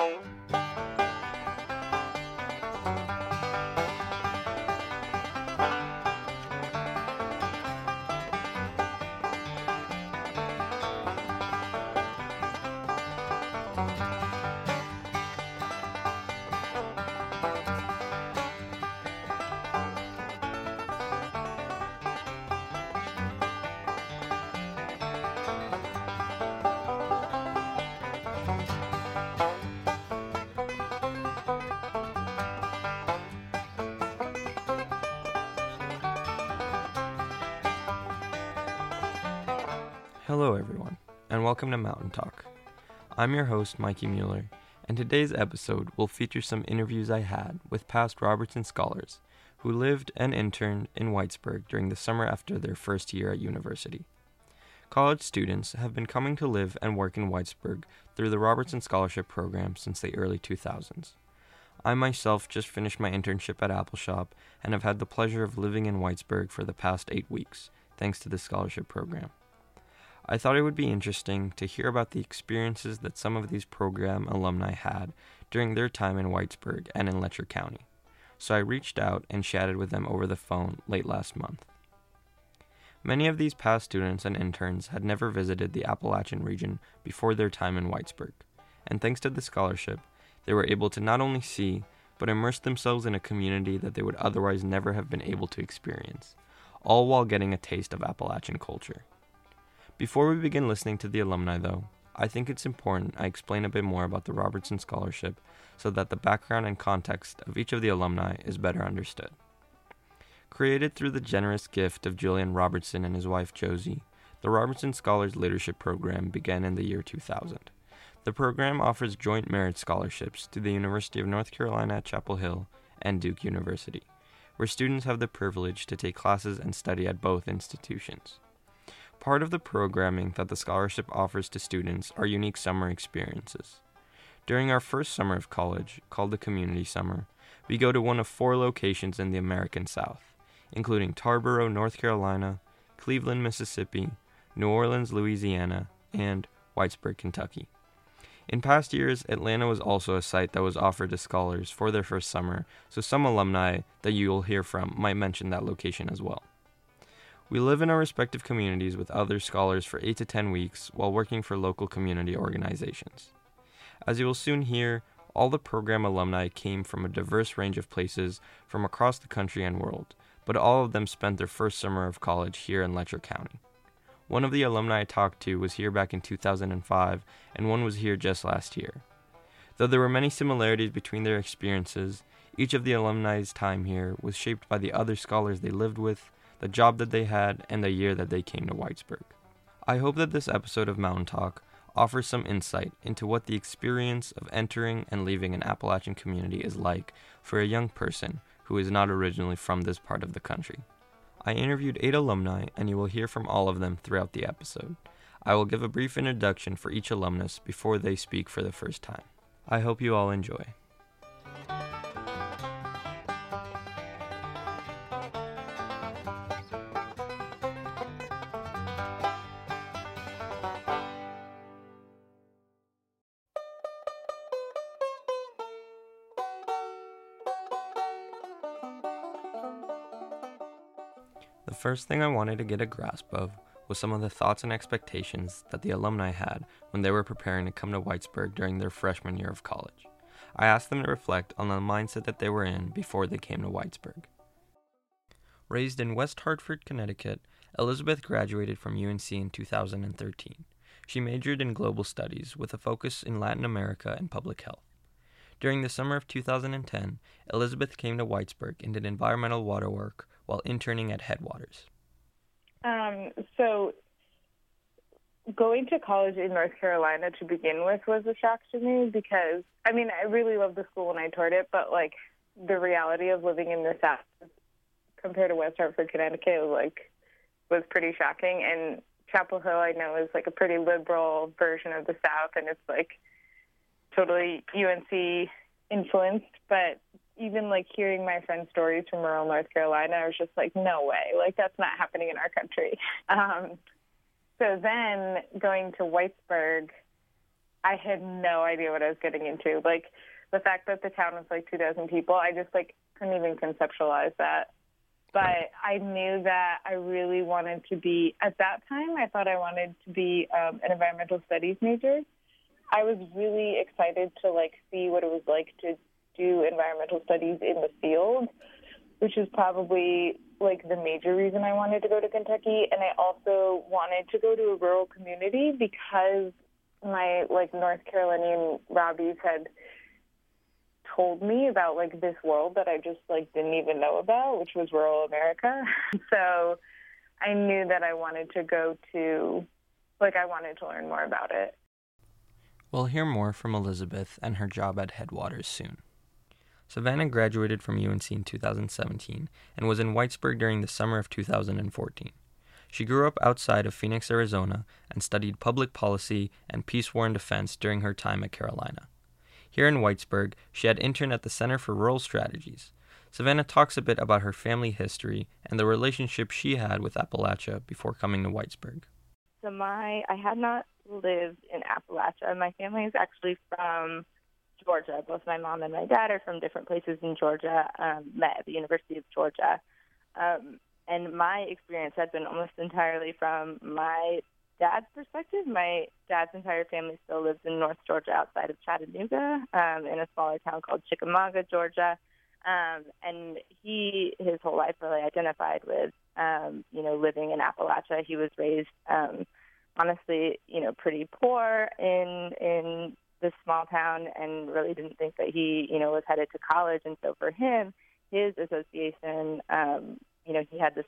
Bye. Hello, everyone, and welcome to Mountain Talk. I'm your host, Mikey Mueller, and today's episode will feature some interviews I had with past Robertson scholars who lived and interned in Whitesburg during the summer after their first year at university. College students have been coming to live and work in Whitesburg through the Robertson Scholarship Program since the early 2000s. I myself just finished my internship at Appalshop and have had the pleasure of living in Whitesburg for the past eight weeks, thanks to the scholarship program. I thought it would be interesting to hear about the experiences that some of these program alumni had during their time in Whitesburg and in Letcher County, so I reached out and chatted with them over the phone late last month. Many of these past students and interns had never visited the Appalachian region before their time in Whitesburg, and thanks to the scholarship, they were able to not only see, but immerse themselves in a community that they would otherwise never have been able to experience, all while getting a taste of Appalachian culture. Before we begin listening to the alumni, though, I think it's important I explain a bit more about the Robertson Scholarship so that the background and context of each of the alumni is better understood. Created through the generous gift of Julian Robertson and his wife Josie, the Robertson Scholars Leadership Program began in the year 2000. The program offers joint merit scholarships to the University of North Carolina at Chapel Hill and Duke University, where students have the privilege to take classes and study at both institutions. Part of the programming that the scholarship offers to students are unique summer experiences. During our first summer of college, called the Community Summer, we go to one of four locations in the American South, including Tarboro, North Carolina, Cleveland, Mississippi, New Orleans, Louisiana, and Whitesburg, Kentucky. In past years, Atlanta was also a site that was offered to scholars for their first summer, so some alumni that you will hear from might mention that location as well. We live in our respective communities with other scholars for 8 to 10 weeks while working for local community organizations. As you will soon hear, all the program alumni came from a diverse range of places from across the country and world, but all of them spent their first summer of college here in Letcher County. One of the alumni I talked to was here back in 2005, and one was here just last year. Though there were many similarities between their experiences, each of the alumni's time here was shaped by the other scholars they lived with, the job that they had, and the year that they came to Whitesburg. I hope that this episode of Mountain Talk offers some insight into what the experience of entering and leaving an Appalachian community is like for a young person who is not originally from this part of the country. I interviewed eight alumni, and you will hear from all of them throughout the episode. I will give a brief introduction for each alumnus before they speak for the first time. I hope you all enjoy. The first thing I wanted to get a grasp of was some of the thoughts and expectations that the alumni had when they were preparing to come to Whitesburg during their freshman year of college. I asked them to reflect on the mindset that they were in before they came to Whitesburg. Raised in West Hartford, Connecticut, Elizabeth graduated from UNC in 2013. She majored in global studies with a focus in Latin America and public health. During the summer of 2010, Elizabeth came to Whitesburg and did environmental water work while interning at Headwaters. Um, so, going to college in North Carolina to begin with was a shock to me because, I mean, I really loved the school when I toured it, but like the reality of living in the South compared to West Hartford, Connecticut, was like was pretty shocking. And Chapel Hill, I know, is like a pretty liberal version of the South, and it's like totally UNC influenced. But even like hearing my friends' stories from rural North Carolina, I was just like, no way, like that's not happening in our country. Um, so then going to Whitesburg, I had no idea what I was getting into. Like the fact that the town was like 2,000 people, I just like couldn't even conceptualize that. But I knew that I really wanted to be, at that time, I thought I wanted to be um, an environmental studies major. I was really excited to like see what it was like to do environmental studies in the field, which is probably like the major reason I wanted to go to Kentucky. And I also wanted to go to a rural community because my like North Carolinian Robbies had told me about like this world that I just like didn't even know about, which was rural America. so I knew that I wanted to go to like I wanted to learn more about it. We'll hear more from Elizabeth and her job at Headwaters soon. Savannah graduated from UNC in 2017 and was in Whitesburg during the summer of 2014. She grew up outside of Phoenix, Arizona, and studied public policy and peace war and defense during her time at Carolina. Here in Whitesburg, she had interned at the Center for Rural Strategies. Savannah talks a bit about her family history and the relationship she had with Appalachia before coming to Whitesburg. So my I had not lived in Appalachia. My family is actually from Georgia. Both my mom and my dad are from different places in Georgia. Um, met at the University of Georgia, um, and my experience had been almost entirely from my dad's perspective, my dad's entire family still lives in North Georgia outside of Chattanooga um, in a smaller town called Chickamauga, Georgia. Um, and he, his whole life, really identified with, um, you know, living in Appalachia. He was raised, um, honestly, you know, pretty poor in in this small town, and really didn't think that he, you know, was headed to college. And so for him, his association, um, you know, he had this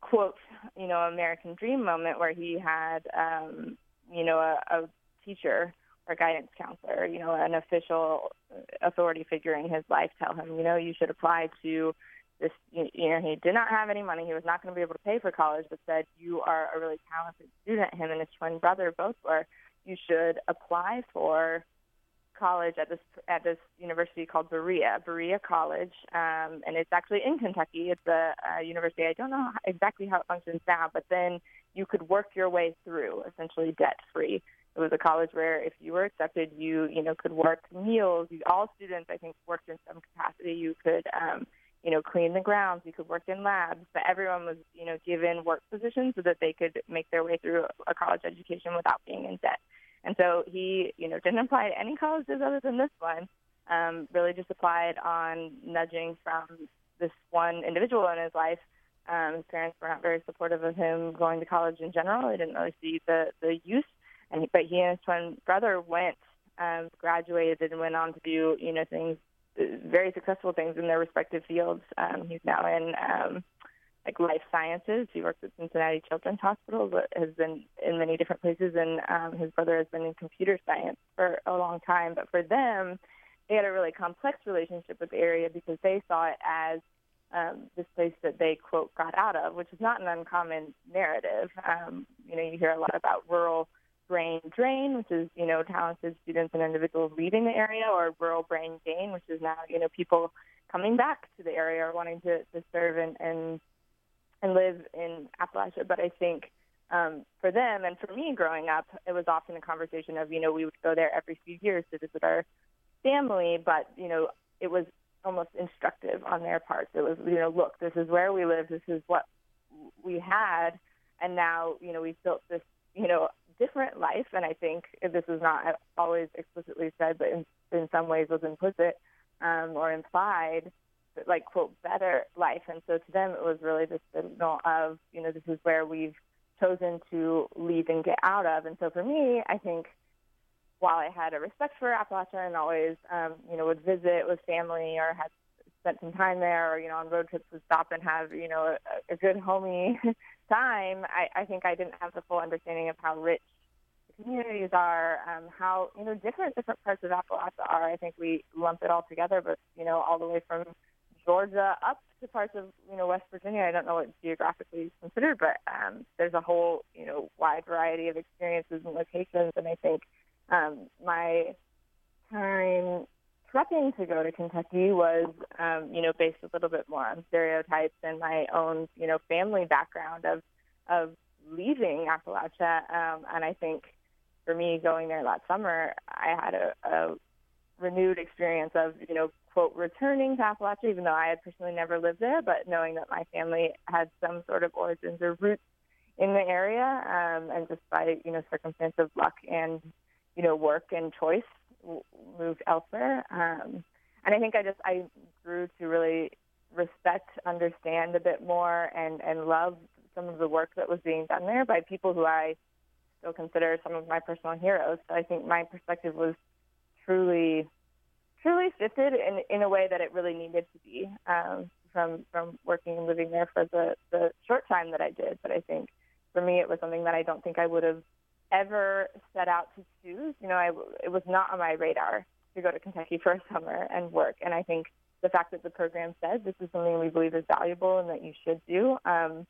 quote, you know, American Dream moment where he had, um, you know, a, a teacher or guidance counselor, you know, an official authority figure in his life tell him, you know, you should apply to this, you know, he did not have any money. He was not going to be able to pay for college, but said, you are a really talented student. Him and his twin brother both were. You should apply for college at this at this university called Berea, Berea College, um, and it's actually in Kentucky. It's a, a university. I don't know exactly how it functions now, but then you could work your way through, essentially debt free. It was a college where if you were accepted, you you know could work meals. You, all students, I think, worked in some capacity. You could um, you know clean the grounds. You could work in labs, but everyone was you know given work positions so that they could make their way through a college education without being in debt. And so he, you know, didn't apply to any colleges other than this one. Um, really just applied on nudging from this one individual in his life. Um, his parents were not very supportive of him going to college in general. They didn't really see the the use. And but he and his twin brother went, um, graduated, and went on to do you know things, very successful things in their respective fields. Um, he's now in um, like life sciences. He works at Cincinnati Children's Hospital, but has been in many different places. And um, his brother has been in computer science for a long time. But for them, they had a really complex relationship with the area because they saw it as um, this place that they quote got out of, which is not an uncommon narrative. Um, you know, you hear a lot about rural brain drain, which is you know talented students and individuals leaving the area, or rural brain gain, which is now you know people coming back to the area or wanting to, to serve and, and and live in Appalachia. But I think um, for them and for me growing up, it was often a conversation of, you know, we would go there every few years to visit our family, but, you know, it was almost instructive on their part. It was, you know, look, this is where we live, this is what we had, and now, you know, we've built this, you know, different life. And I think this is not always explicitly said, but in, in some ways was implicit um, or implied like quote better life. And so to them it was really the signal of you know this is where we've chosen to leave and get out of. And so for me i think while i had a respect for appalachia and always um you know would visit with family or had spent some time there or you know on road trips would stop and have you know a, a good homey time i i think i didn't have the full understanding of how rich communities are um how you know different different parts of appalachia are. I think we lump it all together but you know all the way from Georgia up to parts of you know West Virginia. I don't know what geographically is considered, but um, there's a whole you know wide variety of experiences and locations. And I think um, my time prepping to go to Kentucky was um, you know based a little bit more on stereotypes and my own you know family background of of leaving Appalachia. Um, and I think for me going there that summer, I had a, a renewed experience of, you know, quote, returning to Appalachia, even though I had personally never lived there, but knowing that my family had some sort of origins or roots in the area, um, and just by, you know, circumstance of luck and, you know, work and choice, moved elsewhere. Um, and I think I just, I grew to really respect, understand a bit more, and, and love some of the work that was being done there by people who I still consider some of my personal heroes. So I think my perspective was truly, truly shifted in in a way that it really needed to be um, from from working and living there for the the short time that I did. But I think for me, it was something that I don't think I would have ever set out to choose. You know, I it was not on my radar to go to Kentucky for a summer and work. And I think the fact that the program said this is something we believe is valuable and that you should do. Um,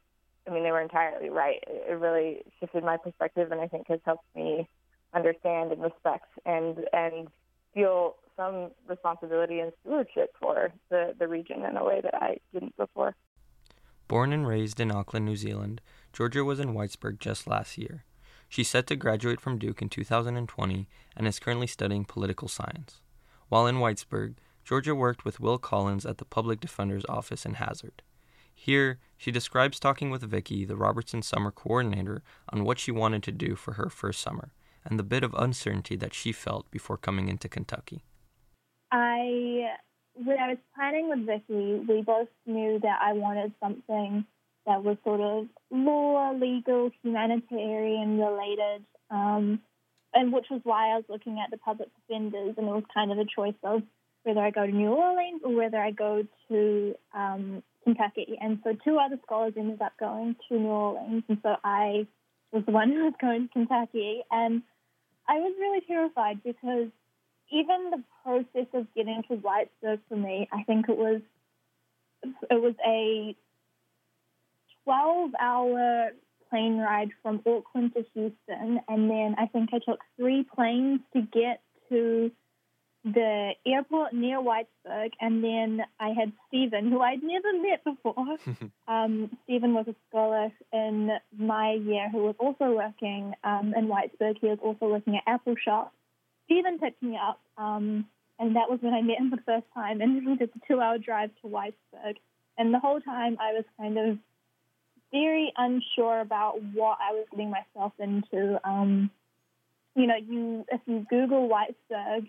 I mean, they were entirely right. It really shifted my perspective, and I think has helped me understand and respect and and feel some responsibility and stewardship for the, the region in a way that I didn't before. Born and raised in Auckland, New Zealand, Georgia was in Whitesburg just last year. She's set to graduate from Duke in 2020 and is currently studying political science. While in Whitesburg, Georgia worked with Will Collins at the Public Defender's Office in Hazard. Here, she describes talking with Vicky, the Robertson Summer Coordinator, on what she wanted to do for her first summer and the bit of uncertainty that she felt before coming into Kentucky. I, when I was planning with Vicky, we both knew that I wanted something that was sort of law, legal, humanitarian related, um, and which was why I was looking at the public defenders, and it was kind of a choice of whether I go to New Orleans or whether I go to um, Kentucky. And so two other scholars ended up going to New Orleans, and so I was the one who was going to Kentucky. And I was really terrified because even the process of getting to Whitesburg for me, I think it was it was a 12 hour plane ride from Auckland to Houston, and then I think I took three planes to get to the airport near Whitesburg, and then I had Stephen, who I'd never met before. um, Stephen was a scholar in my year who was also working um, in Whitesburg. He was also working at Apple Shop. Stephen picked me up, um, and that was when I met him for the first time, and we did the two-hour drive to Whitesburg. And the whole time I was kind of very unsure about what I was getting myself into. Um, you know, you if you Google Whitesburg,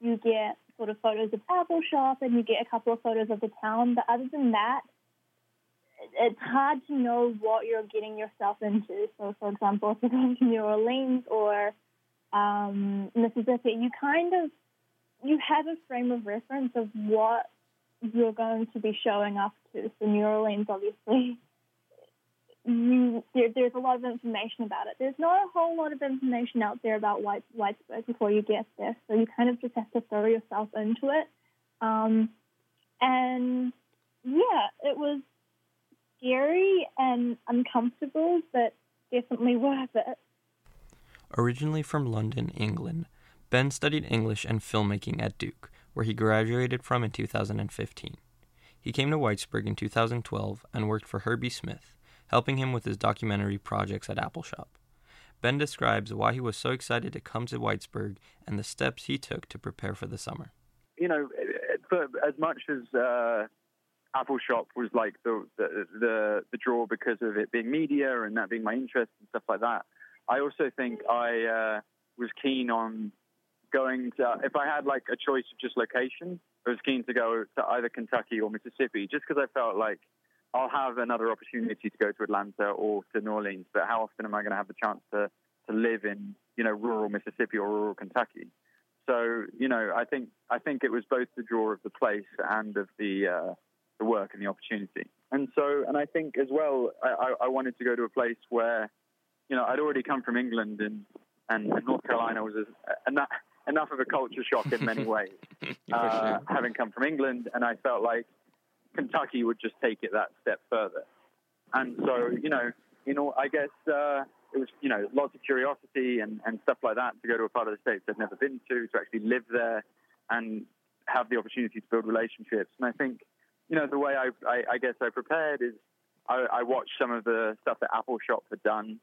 you get sort of photos of Apple Shop and you get a couple of photos of the town. But other than that, it's hard to know what you're getting yourself into. So, for example, if you're going to New Orleans or um, Mississippi, you kind of you have a frame of reference of what you're going to be showing up to. So, New Orleans, obviously, you there, there's a lot of information about it. There's not a whole lot of information out there about White, Whitesburg before you get there, so you kind of just have to throw yourself into it. Um, and yeah, it was scary and uncomfortable, but definitely worth it. Originally from London, England, Ben studied English and filmmaking at Duke, where he graduated from in 2015. He came to Whitesburg in 2012 and worked for Herbie Smith, helping him with his documentary projects at Appalshop. Ben describes why he was so excited to come to Whitesburg and the steps he took to prepare for the summer. You know, as much as uh, Shop was like the, the, the the draw because of it being media and that being my interest and stuff like that, I also think I uh, was keen on going to if I had like a choice of just location, I was keen to go to either Kentucky or Mississippi, just because I felt like I'll have another opportunity to go to Atlanta or to New Orleans, but how often am I going to have the chance to, to live in, you know, rural Mississippi or rural Kentucky? So, you know, I think I think it was both the draw of the place and of the uh, the work and the opportunity. And so, and I think as well, I, I wanted to go to a place where, you know, I'd already come from England and and North Carolina was a, enough enough of a culture shock in many ways, uh, having come from England, and I felt like Kentucky would just take it that step further. And so, you know, you know, I guess uh, it was, you know, lots of curiosity and, and stuff like that to go to a part of the states I'd never been to, to actually live there and have the opportunity to build relationships. And I think, you know, the way I, I, I guess I prepared is I, I, watched some of the stuff that Appalshop had done.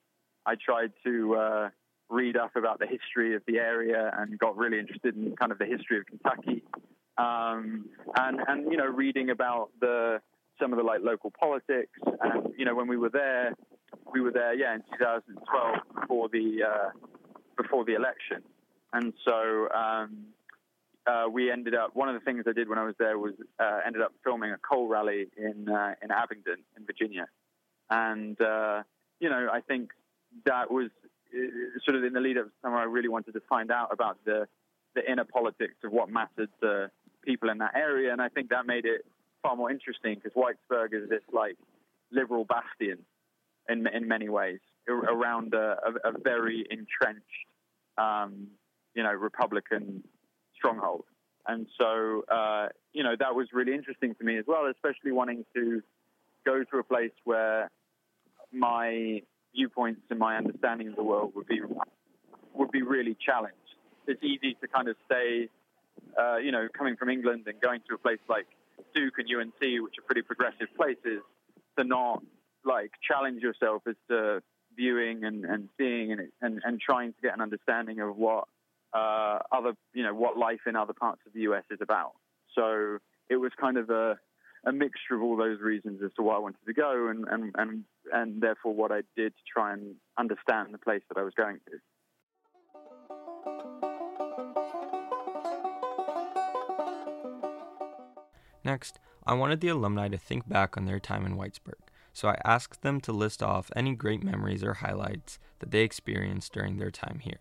I tried to, uh, read up about the history of the area and got really interested in kind of the history of Kentucky. Um, and and you know reading about the some of the like local politics. And you know when we were there we were there yeah in 2012 before the uh, before the election. And so um, uh, we ended up one of the things I did when I was there was uh, ended up filming a coal rally in uh, in Abingdon in Virginia. And uh, you know I think that was uh, sort of in the lead up summer I really wanted to find out about the the inner politics of what mattered to people in that area, and I think that made it far more interesting because Whitesburg is this like liberal bastion in in many ways around a, a, a very entrenched, um, you know, Republican stronghold. And so, uh, you know, that was really interesting to me as well, especially wanting to go to a place where my viewpoints and my understanding of the world would be would be really challenged. It's easy to kind of stay uh, you know, coming from England and going to a place like Duke and UNC, which are pretty progressive places, to not like challenge yourself as to viewing and, and seeing and, and, and trying to get an understanding of what uh, other, you know, what life in other parts of the US is about. So it was kind of a, a mixture of all those reasons as to why I wanted to go and, and, and, and therefore what I did to try and understand the place that I was going to. Next, I wanted the alumni to think back on their time in Whitesburg, so I asked them to list off any great memories or highlights that they experienced during their time here.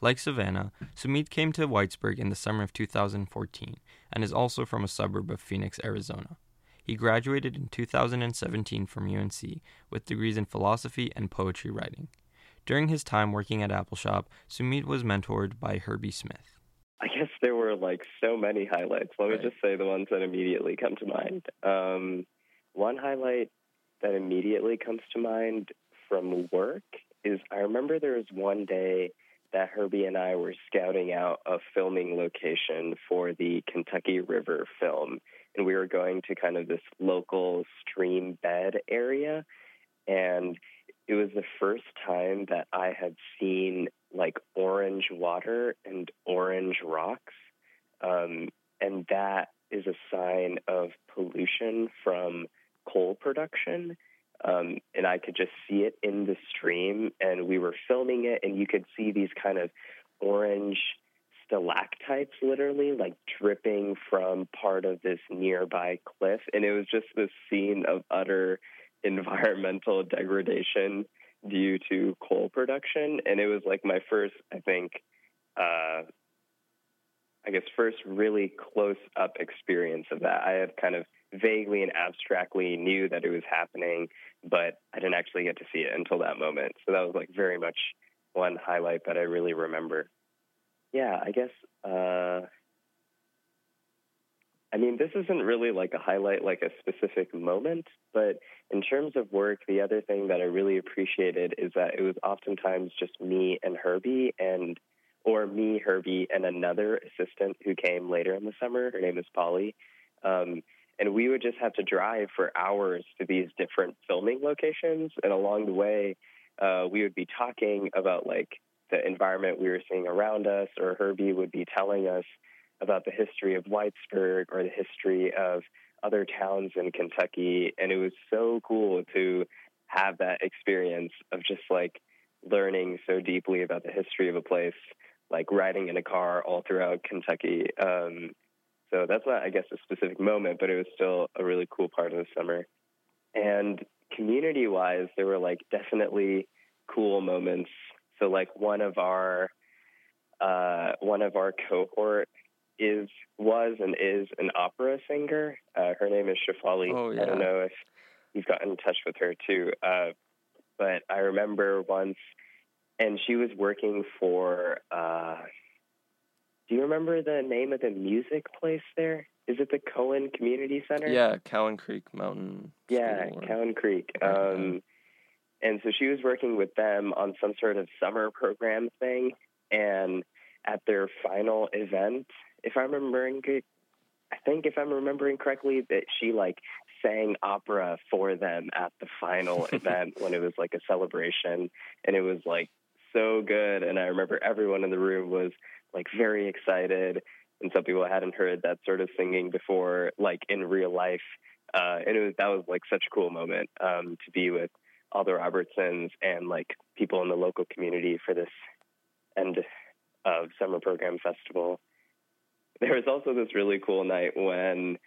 Like Savannah, Sumit came to Whitesburg in the summer of 2014 and is also from a suburb of Phoenix, Arizona. He graduated in 2017 from UNC with degrees in philosophy and poetry writing. During his time working at Appalshop, Sumit was mentored by Herbie Smith. I guess there were like so many highlights. Let me just say the ones that immediately come to mind. Um, one highlight that immediately comes to mind from work is I remember there was one day that Herbie and I were scouting out a filming location for the Kentucky River film. And we were going to kind of this local stream bed area. And it was the first time that I had seen like orange water and orange rocks. Um, and that is a sign of pollution from coal production. Um, and I could just see it in the stream, and we were filming it, and you could see these kind of orange stalactites literally like dripping from part of this nearby cliff. And it was just this scene of utter environmental degradation due to coal production. And it was like my first, I think, uh, I guess, first really close up experience of that. I had kind of vaguely and abstractly knew that it was happening, but I didn't actually get to see it until that moment. So that was like very much one highlight that I really remember. Yeah, I guess. Uh, I mean, this isn't really like a highlight, like a specific moment, but in terms of work, the other thing that I really appreciated is that it was oftentimes just me and Herbie, and or me, Herbie, and another assistant who came later in the summer. Her name is Polly, um, and we would just have to drive for hours to these different filming locations, and along the way, uh, we would be talking about like the environment we were seeing around us, or Herbie would be telling us about the history of Whitesburg or the history of other towns in Kentucky. And it was so cool to have that experience of just like learning so deeply about the history of a place, like riding in a car all throughout Kentucky. Um, so that's not, I guess, a specific moment, but it was still a really cool part of the summer. And community wise, there were like definitely cool moments. So like one of our uh, one of our cohort is was and is an opera singer. Uh, her name is Shafali. Oh, I don't know if you've gotten in touch with her too. Uh, but I remember once, and she was working for. Uh, do you remember the name of the music place there? Is it the Cowan Community Center? Yeah, Cowan Creek Mountain. Yeah, School Cowan Creek. Um, and so she was working with them on some sort of summer program thing. And at their final event, if I'm remembering good, I think if I'm remembering correctly, that she like sang opera for them at the final event when it was like a celebration, and it was like so good. And I remember everyone in the room was like very excited, and some people hadn't heard that sort of singing before, like in real life. Uh, and it was that was like such a cool moment um, to be with all the Robertsons and like people in the local community for this end of summer program festival. There was also this really cool night when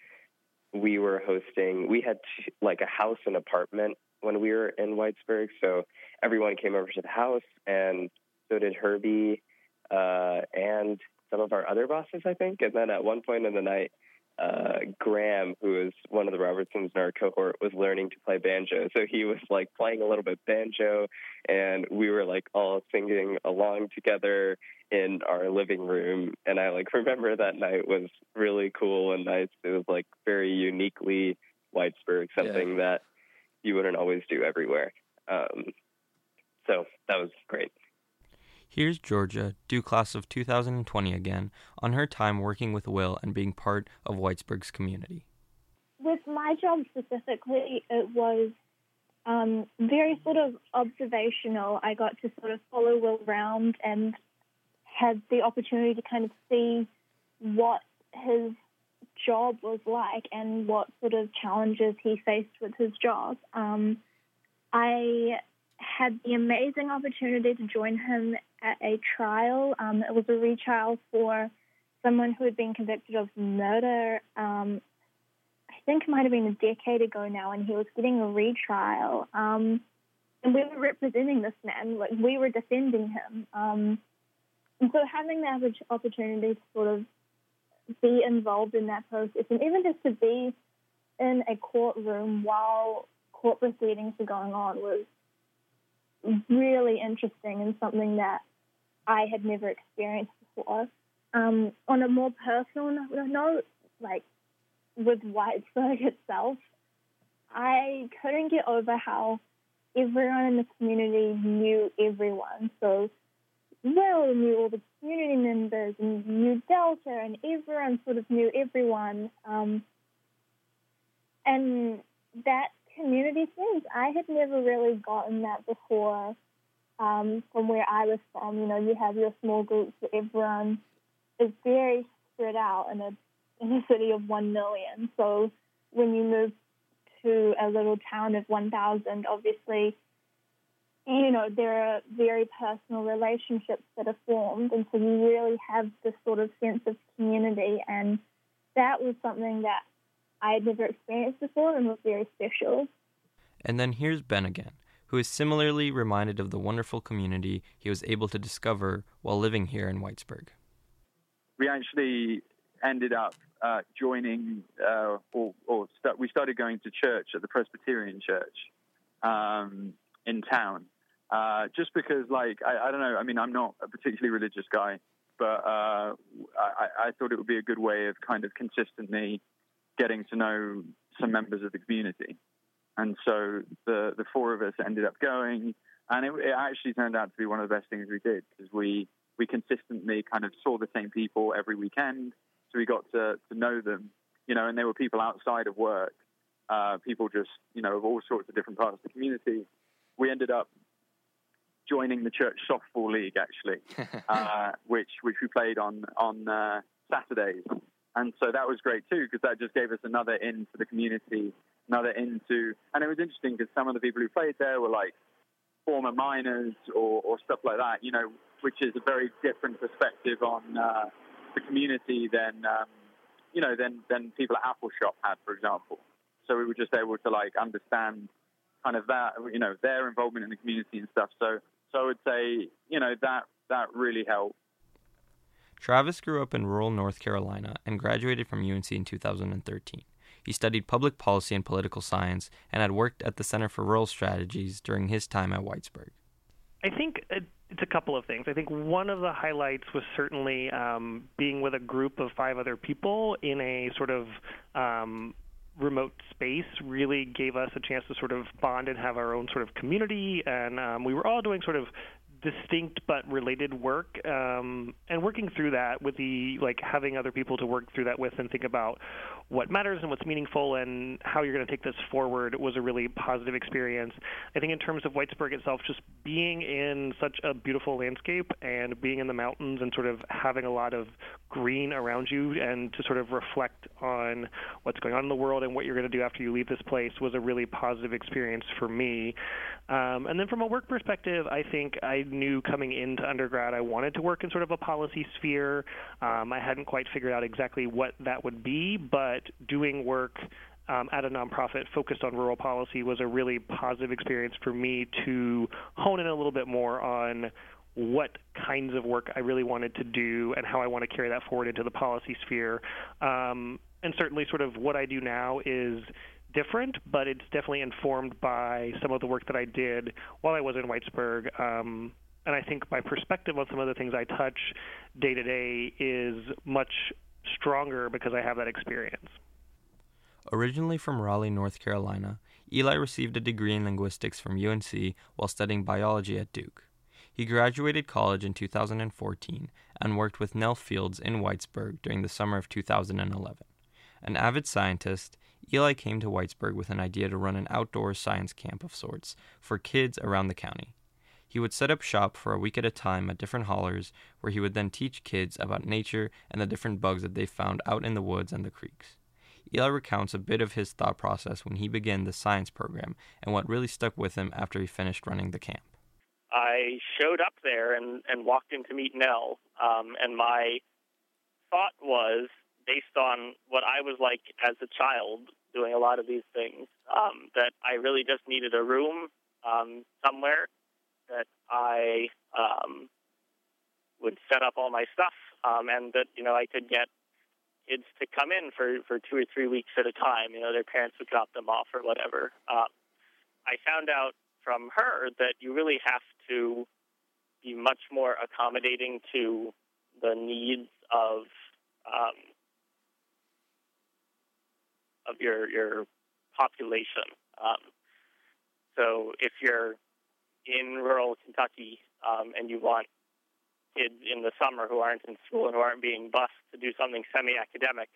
we were hosting. We had t- like a house and apartment when we were in Whitesburg, so everyone came over to the house, and so did Herbie uh, and some of our other bosses, I think. And then at one point in the night, uh, Graham, who is one of the Robertsons in our cohort, was learning to play banjo. So he was like playing a little bit banjo, and we were like all singing along together in our living room. And I like remember that night was really cool and nice. It was like very uniquely Whitesburg, something yeah. that you wouldn't always do everywhere. Um, so that was great. Here's Georgia, Duke class of 2020 again, on her time working with Will and being part of Whitesburg's community. With my job specifically, it was um, very sort of observational. I got to sort of follow Will around and had the opportunity to kind of see what his job was like and what sort of challenges he faced with his job. Um, I had the amazing opportunity to join him at a trial. Um, it was a retrial for someone who had been convicted of murder. Um, I think it might have been a decade ago now, and he was getting a retrial. Um, and we were representing this man, like we were defending him. Um, and so having that opportunity to sort of be involved in that process, and even just to be in a courtroom while court proceedings were going on was really interesting and something that I had never experienced before. Um, on a more personal note, like with Whitesburg itself, I couldn't get over how everyone in the community knew everyone. So Will knew all the community members and knew Delta, and everyone sort of knew everyone. Um, and that community sense, I had never really gotten that before um, from where I was from. You know, you have your small groups everyone is very spread out in a in a city of one million. So when you move to a little town of one thousand, obviously, you know there are very personal relationships that are formed, and so you really have this sort of sense of community, and that was something that I had never experienced before and was very special. And then here's Ben again who is similarly reminded of the wonderful community he was able to discover while living here in Whitesburg. We actually ended up uh, joining, uh, or, or start, we started going to church at the Presbyterian Church um, in town. Uh, just because, like, I, I, don't know. I mean, I'm not a particularly religious guy, but uh, I, I thought it would be a good way of kind of consistently getting to know some members of the community. And so the the four of us ended up going, and it, it actually turned out to be one of the best things we did because we we consistently kind of saw the same people every weekend, so we got to to know them, you know, and they were people outside of work, uh, people just you know of all sorts of different parts of the community. We ended up joining the church softball league actually, uh, which which we played on on uh, Saturdays, and so that was great too because that just gave us another in for the community another into, and it was interesting because some of the people who played there were like former miners or, or stuff like that, you know, which is a very different perspective on uh, the community than, um, you know, than, than people at Apple Shop had, for example. So we were just able to like understand kind of that, you know, their involvement in the community and stuff. So, so I would say, you know, that, that really helped. Travis grew up in rural North Carolina and graduated from UNC in 2013. He studied public policy and political science and had worked at the Center for Rural Strategies during his time at Whitesburg. I think it's a couple of things. I think one of the highlights was certainly um, being with a group of five other people in a sort of um, remote space really gave us a chance to sort of bond and have our own sort of community. And um, we were all doing sort of distinct but related work um, and working through that with the like having other people to work through that with and think about what matters and what's meaningful and how you're going to take this forward was a really positive experience. I think in terms of Whitesburg itself, just being in such a beautiful landscape and being in the mountains and sort of having a lot of green around you and to sort of reflect on what's going on in the world and what you're going to do after you leave this place was a really positive experience for me. Um, and then from a work perspective, I think I knew coming into undergrad I wanted to work in sort of a policy sphere. Um, I hadn't quite figured out exactly what that would be, but doing work um, at a nonprofit focused on rural policy was a really positive experience for me to hone in a little bit more on what kinds of work I really wanted to do and how I want to carry that forward into the policy sphere. Um, and certainly, sort of what I do now is different, but it's definitely informed by some of the work that I did while I was in Whitesburg. Um, and I think my perspective on some of the things I touch day to day is much stronger because I have that experience. Originally from Raleigh, North Carolina, Eli received a degree in linguistics from UNC while studying biology at Duke. He graduated college in 2014 and worked with Nell Fields in Whitesburg during the summer of 2011. An avid scientist, Eli came to Whitesburg with an idea to run an outdoor science camp of sorts for kids around the county. He would set up shop for a week at a time at different hollers where he would then teach kids about nature and the different bugs that they found out in the woods and the creeks. Eli recounts a bit of his thought process when he began the science program and what really stuck with him after he finished running the camp. I showed up there and, and walked in to meet Nell, um, and my thought was based on what I was like as a child doing a lot of these things, um, that I really just needed a room um, somewhere that I um, would set up all my stuff, um, and that you know I could get kids to come in for for two or three weeks at a time. You know, their parents would drop them off or whatever. Um, I found out from her that you really have to be much more accommodating to the needs of um, of your your population. Um, so if you're in rural Kentucky um, and you want kids in the summer who aren't in school and who aren't being bused to do something semi-academic,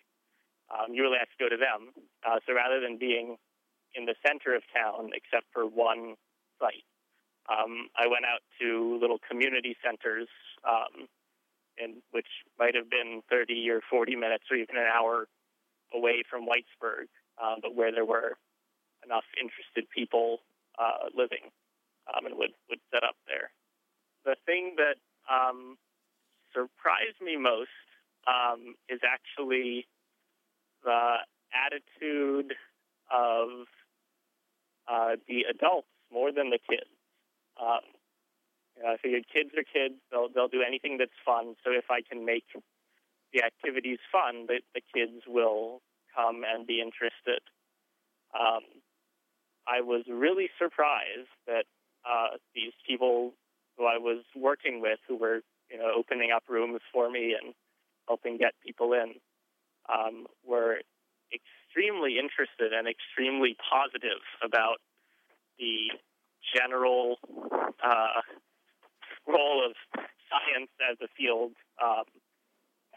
um, you really have to go to them. Uh, so rather than being in the center of town, except for one site, um, I went out to little community centers, um, in, which might have been 30 or 40 minutes or even an hour away from Whitesburg, uh, but where there were enough interested people uh, living um, and would, would set up there. The thing that um, surprised me most um, is actually the attitude of uh, the adults more than the kids. Um, you know, I figured kids are kids; they'll they'll do anything that's fun. So if I can make the activities fun, the, the kids will come and be interested. Um, I was really surprised that uh, these people who I was working with, who were you know opening up rooms for me and helping get people in, um, were extremely interested and extremely positive about the general uh, role of science as a field um,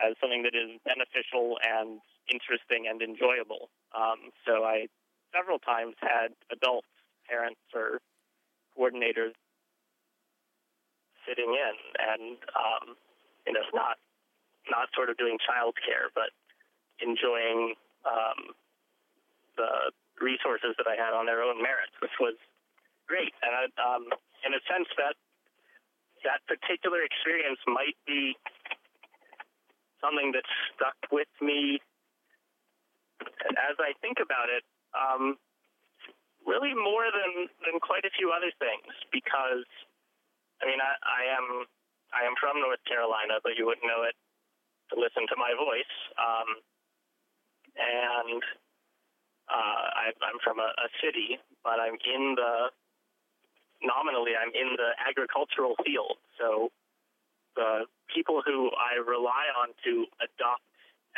as something that is beneficial and interesting and enjoyable. Um, so I several times had adults, parents, or coordinators sitting in and um, you know not not sort of doing childcare, but enjoying um, the resources that I had on their own merits, which was great. And um, in a sense, that that particular experience might be something that stuck with me as I think about it. Um, really more than, than quite a few other things because I mean I, I am I am from North Carolina, but you wouldn't know it to listen to my voice. Um, and uh, I, I'm from a, a city, but I'm in the nominally I'm in the agricultural field. So the people who I rely on to adopt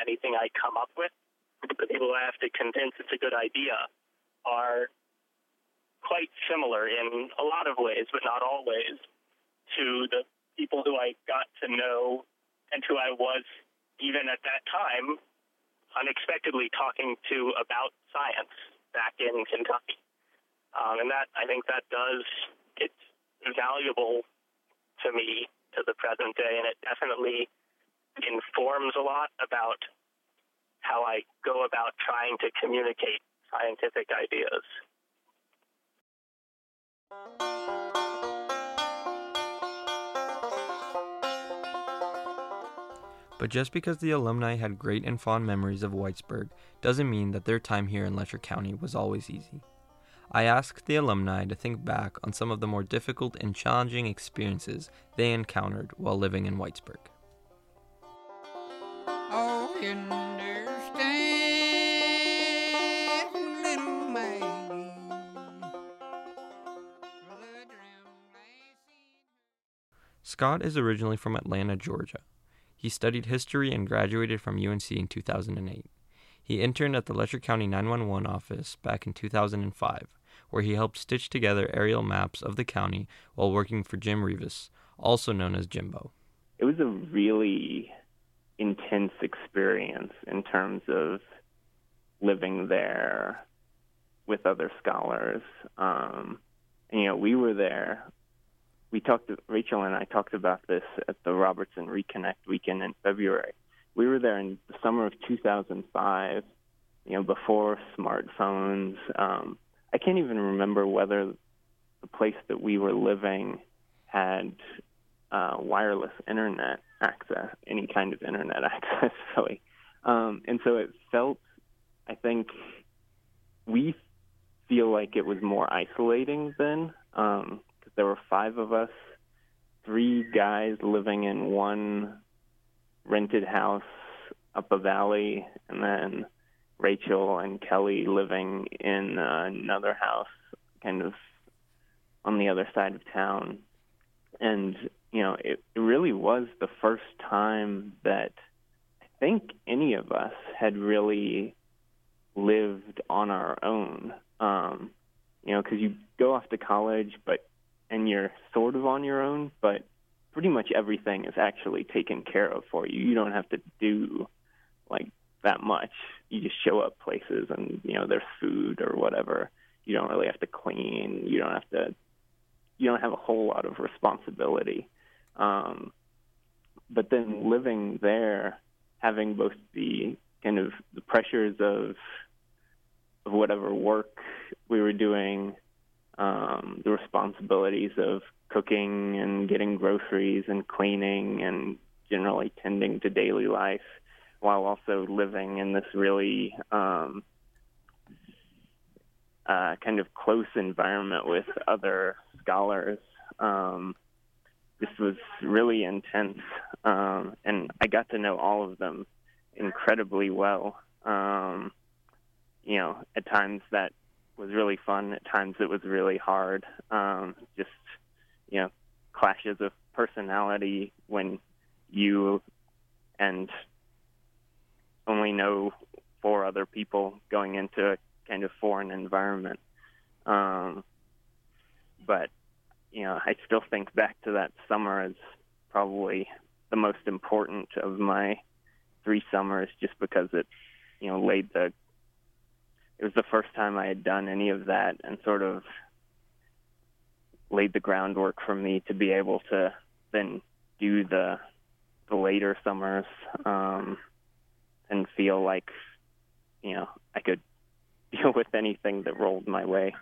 anything I come up with, the people I have to convince it's a good idea, are quite similar in a lot of ways, but not always, to the people who I got to know and who I was, even at that time, unexpectedly talking to about science back in Kentucky. Um, and that, I think that does, it's valuable to me to the present day, and it definitely informs a lot about how I go about trying to communicate scientific ideas. But just because the alumni had great and fond memories of Whitesburg doesn't mean that their time here in Letcher County was always easy. I asked the alumni to think back on some of the more difficult and challenging experiences they encountered while living in Whitesburg. Oh, you understand, little Maggie. Scott is originally from Atlanta, Georgia. He studied history and graduated from UNC in 2008. He interned at the Letcher County 911 office back in 2005, where he helped stitch together aerial maps of the county while working for Jim Revis, also known as Jimbo. It was a really intense experience in terms of living there with other scholars. Um, and, you know, we were there. We talked. Rachel and I talked about this at the Robertson Reconnect weekend in February. We were there in the summer of 2005. You know, before smartphones. Um, I can't even remember whether the place that we were living had uh, wireless internet access, any kind of internet access, really. Um, and so it felt, I think, we feel like it was more isolating then, because um, there were five of us, three guys living in one rented house up a valley, and then Rachel and Kelly living in another house, kind of on the other side of town. And you know, it, it really was the first time that I think any of us had really lived on our own. Um, you know, because you go off to college, but and you're sort of on your own, but pretty much everything is actually taken care of for you. You don't have to do like that much. You just show up places and you know there's food or whatever. You don't really have to clean. You don't have to. You don't have a whole lot of responsibility. Um, but then living there, having both the kind of the pressures of of whatever work we were doing, um, the responsibilities of cooking and getting groceries and cleaning and generally tending to daily life, while also living in this really um, uh, kind of close environment with other scholars. Um, this was really intense, um, and I got to know all of them incredibly well. Um, you know, at times that was really fun. At times it was really hard. Um, just you know, clashes of personality when you and only know four other people going into a kind of foreign environment. Um, but you know, I still think back to that summer as probably the most important of my three summers, just because it, you know, laid the. It was the first time I had done any of that, and sort of laid the groundwork for me to be able to then do the the later summers um, feel like you know I could deal with anything that rolled my way.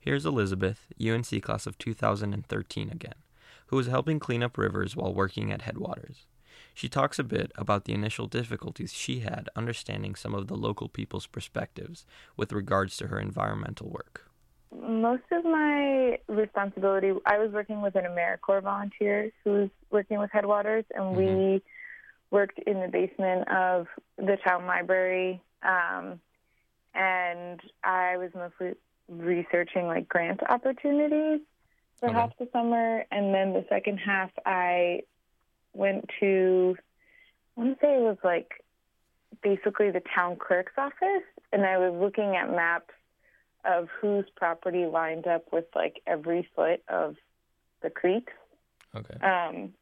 Here's Elizabeth, UNC class of 2013 again, who was helping clean up rivers while working at Headwaters. She talks a bit about the initial difficulties she had understanding some of the local people's perspectives with regards to her environmental work. Most of my responsibility, I was working with an AmeriCorps volunteer who was working with Headwaters, and mm-hmm. we worked in the basement of the town library. Um, and I was mostly researching like grant opportunities for Okay. half the summer, and then the second half I went to I want to say it was like basically the town clerk's office, and I was looking at maps of whose property lined up with like every foot of the creeks Okay. um,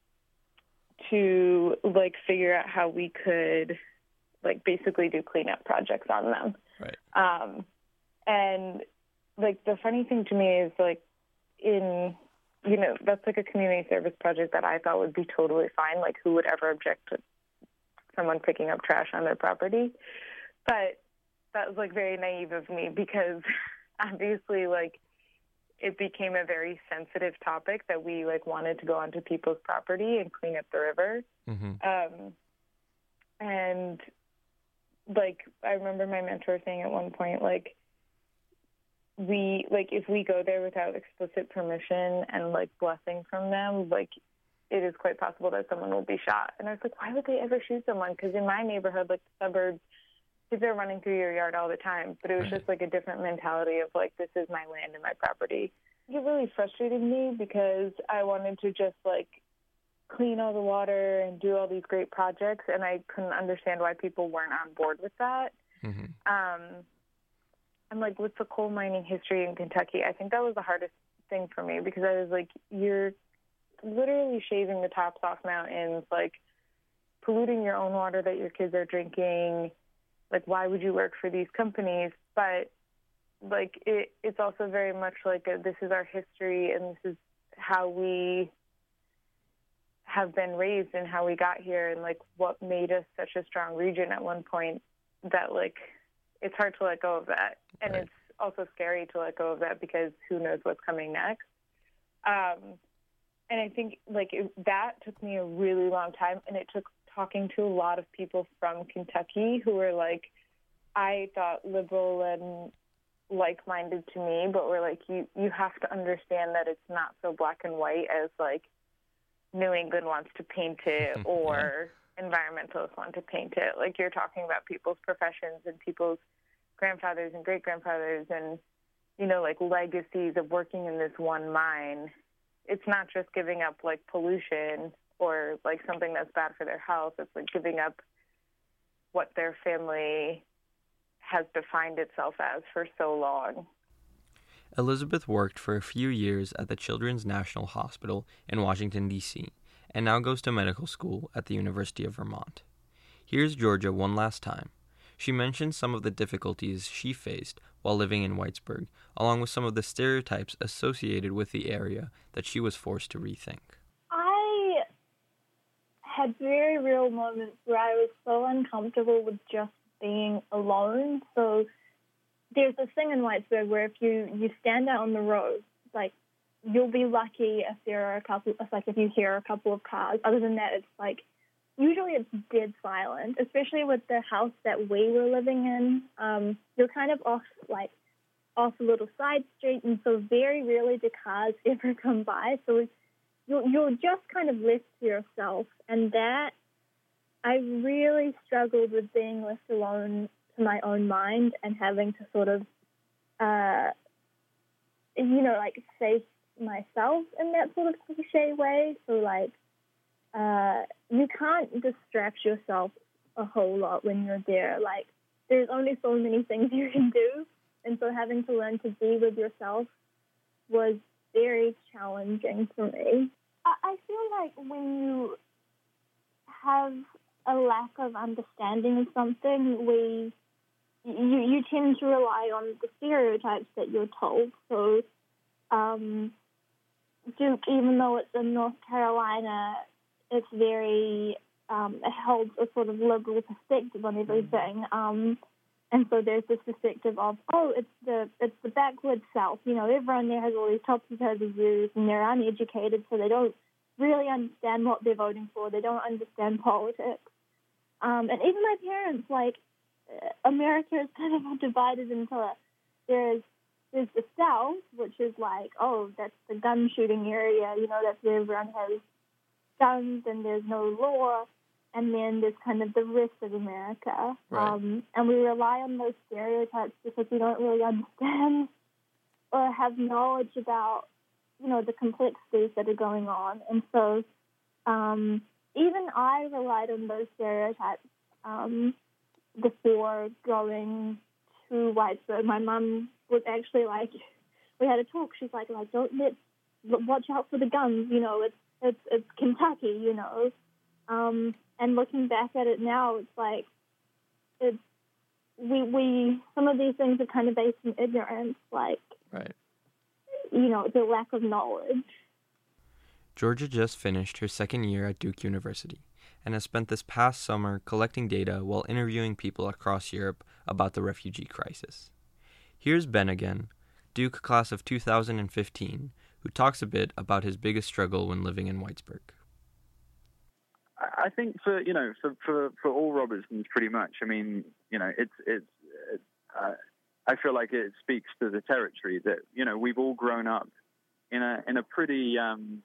to like figure out how we could like basically do cleanup projects on them. Right. Um, and like the funny thing to me is like in you know that's like a community service project that I thought would be totally fine. Like who would ever object to someone picking up trash on their property? But that was like very naive of me because obviously like it became a very sensitive topic that we like wanted to go onto people's property and clean up the river. Mm-hmm. Um, and like I remember my mentor saying at one point, like we like if we go there without explicit permission and like blessing from them, like it is quite possible that someone will be shot. And I was like, why would they ever shoot someone? Because in my neighborhood, like the suburbs, kids are running through your yard all the time. But it was Right. just like a different mentality of like this is my land and my property. It really frustrated me because I wanted to just like clean all the water and do all these great projects, and I couldn't understand why people weren't on board with that. Mm-hmm. Um, and like with the coal mining history in Kentucky, I think that was the hardest thing for me because I was like, you're literally shaving the tops off mountains, like polluting your own water that your kids are drinking. Like, why would you work for these companies? But like, it, it's also very much like a, this is our history and this is how we have been raised and how we got here and like what made us such a strong region at one point that like it's hard to let go of that and Right. it's also scary to let go of that because who knows what's coming next um and i think like it, that took me a really long time and it took talking to a lot of people from kentucky who were like i thought liberal and like-minded to me but were like you you have to understand that it's not so black and white as like New England wants to paint it or environmentalists want to paint it. Like you're talking about people's professions and people's grandfathers and great grandfathers and you know like legacies of working in this one mine. It's not just giving up like pollution or like something that's bad for their health. It's like giving up what their family has defined itself as for so long. Elizabeth worked for a few years at the Children's National Hospital in Washington, D.C., and now goes to medical school at the University of Vermont. Here's Georgia one last time. She mentions some of the difficulties she faced while living in Whitesburg, along with some of the stereotypes associated with the area that she was forced to rethink. Had very real moments where I was so uncomfortable with just being alone. So there's this thing in Whitesburg where if you you stand out on the road, like you'll be lucky if there are a couple, if like if you hear a couple of cars. Other than that, it's like usually it's dead silent, especially with the house that we were living in. Um, you're kind of off like off a little side street, and so very rarely do cars ever come by. So you're you're just kind of to yourself, and that I really struggled with being left alone to my own mind and having to sort of, uh, you know, like face myself in that sort of cliche way. So like, uh, you can't distract yourself a whole lot when you're there. Like, there's only so many things you can do, and so having to learn to be with yourself was very challenging for me. I, feel like when you have a lack of understanding of something, we you you tend to rely on the stereotypes that you're told. So, um, Duke, even though it's in North Carolina, it's very um, it holds a sort of liberal perspective on everything. Um, and so there's this perspective of, oh, it's the it's the backwoods South. You know, everyone there has all these topsy turvy views, and they're uneducated, so they don't really understand what they're voting for. They don't understand politics. Um, and even my parents, like, uh, America is kind of divided into there's there's the South, which is like, oh, that's the gun shooting area. You know, that's where everyone has guns and there's no law. And then there's kind of the rest of America. Right. Um, and we rely on those stereotypes because we don't really understand or have knowledge about, you know, the complexities that are going on. And so um, even I relied on those stereotypes um, before going to Whitesburg. My mum was actually like, we had a talk. She's like, like don't let, watch out for the guns. You know, it's it's it's Kentucky, you know. Um, and looking back at it now, it's like it's we we some of these things are kind of based in ignorance, like Right. you know the lack of knowledge. Georgia just finished her second year at Duke University and has spent this past summer collecting data while interviewing people across Europe about the refugee crisis. Here's Ben again, Duke class of 2015, who talks a bit about his biggest struggle when living in Whitesburg. I think for you know for for for all Robertsons, pretty much. I mean, you know, it's it's. it's uh, I feel like it speaks to the territory that you know we've all grown up in a in a pretty um,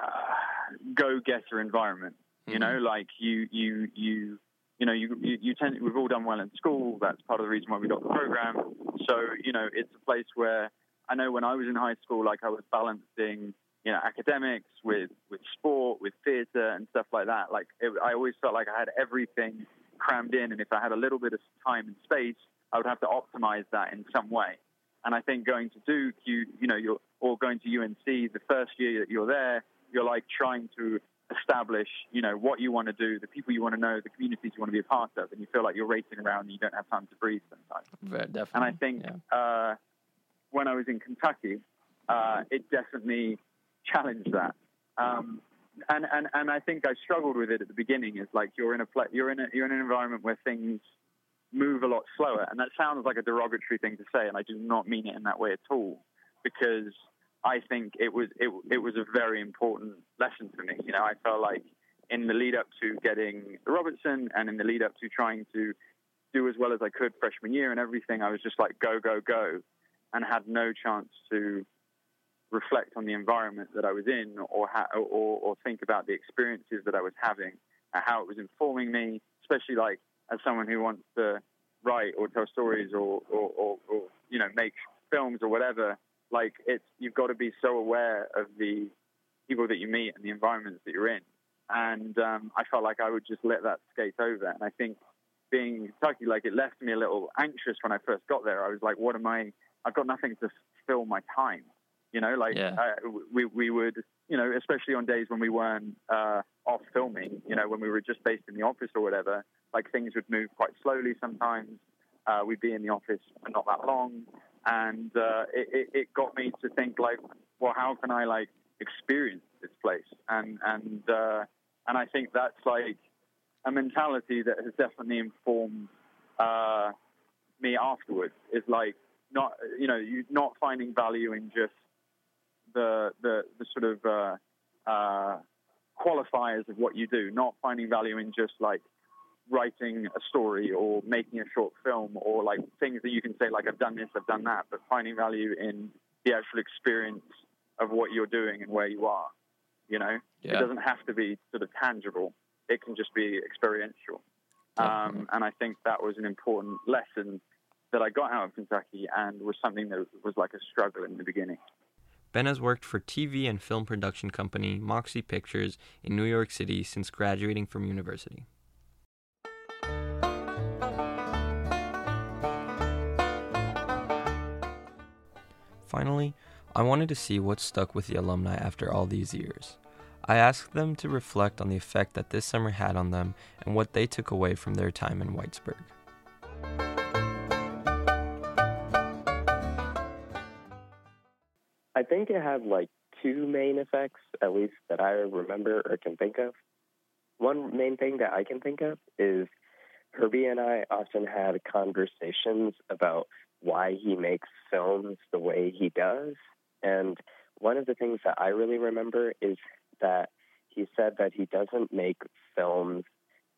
uh, go-getter environment. You know, like you you you you know you, you you tend we've all done well in school. That's part of the reason why we got the program. So you know, it's a place where I know when I was in high school, like I was balancing you know academics with with sport, with theatre and stuff like that. Like it, I always felt like I had everything crammed in, and if I had a little bit of time and space, I would have to optimize that in some way. And I think going to Duke, you you know, you're or going to UNC, the first year that you're there, you're like trying to establish, you know, what you want to do, the people you want to know, the communities you want to be a part of, and you feel like you're racing around and you don't have time to breathe sometimes. Very, definitely. And I think uh, when I was in Kentucky, uh, it definitely challenged that. Um, and, and, and I think I struggled with it at the beginning. Is like you're in a you're in a, you're in an environment where things move a lot slower, and that sounds like a derogatory thing to say, and I do not mean it in that way at all, because I think it was it, it was a very important lesson for me. You know, I felt like in the lead up to getting the Robertson and in the lead up to trying to do as well as I could freshman year and everything, I was just like go go go, and had no chance to reflect on the environment that I was in or ha- or, or think about the experiences that I was having and how it was informing me, especially like as someone who wants to write or tell stories or, or, or, or you know make films or whatever. Like it's you've got to be so aware of the people that you meet and the environments that you're in. And um, I felt like I would just let that skate over. And I think being in Kentucky, like it left me a little anxious when I first got there. I was like, what am I? I've got nothing to fill my time. You know, like Yeah. uh, we we would, you know, especially on days when we weren't uh, off filming. You know, when we were just based in the office or whatever, like things would move quite slowly sometimes. Uh, we'd be in the office for not that long, and uh, it, it, it got me to think like, well, how can I like experience this place? And and uh, and I think that's like a mentality that has definitely informed uh, me afterwards. Is like not you know you not finding value in just the the, the sort of uh, uh, qualifiers of what you do, not finding value in just like writing a story or making a short film or like things that you can say like I've done this, I've done that, but finding value in the actual experience of what you're doing and where you are. You know, it doesn't have to be sort of tangible; it can just be experiential. Um, and I think that was an important lesson that I got out of Kentucky and was something that was like a struggle in the beginning. Ben has worked for TV and film production company Moxie Pictures in New York City since graduating from university. Finally, I wanted to see what stuck with the alumni after all these years. I asked them to reflect on the effect that this summer had on them and what they took away from their time in Whitesburg. Think it had like two main effects, at least that I remember or can think of. One main thing that I can think of is Herbie and I often had conversations about why he makes films the way he does. And one of the things that I really remember is that he said that he doesn't make films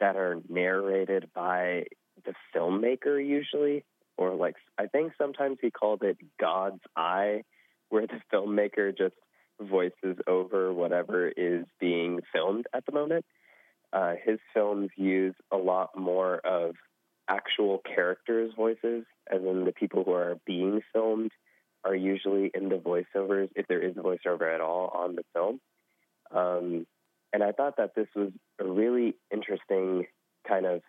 that are narrated by the filmmaker usually, or like, I think sometimes he called it God's eye, where the filmmaker just voices over whatever is being filmed at the moment. Uh, his films use a lot more of actual characters' voices, as in the people who are being filmed are usually in the voiceovers, if there is a voiceover at all on the film. Um, and I thought that this was a really interesting kind of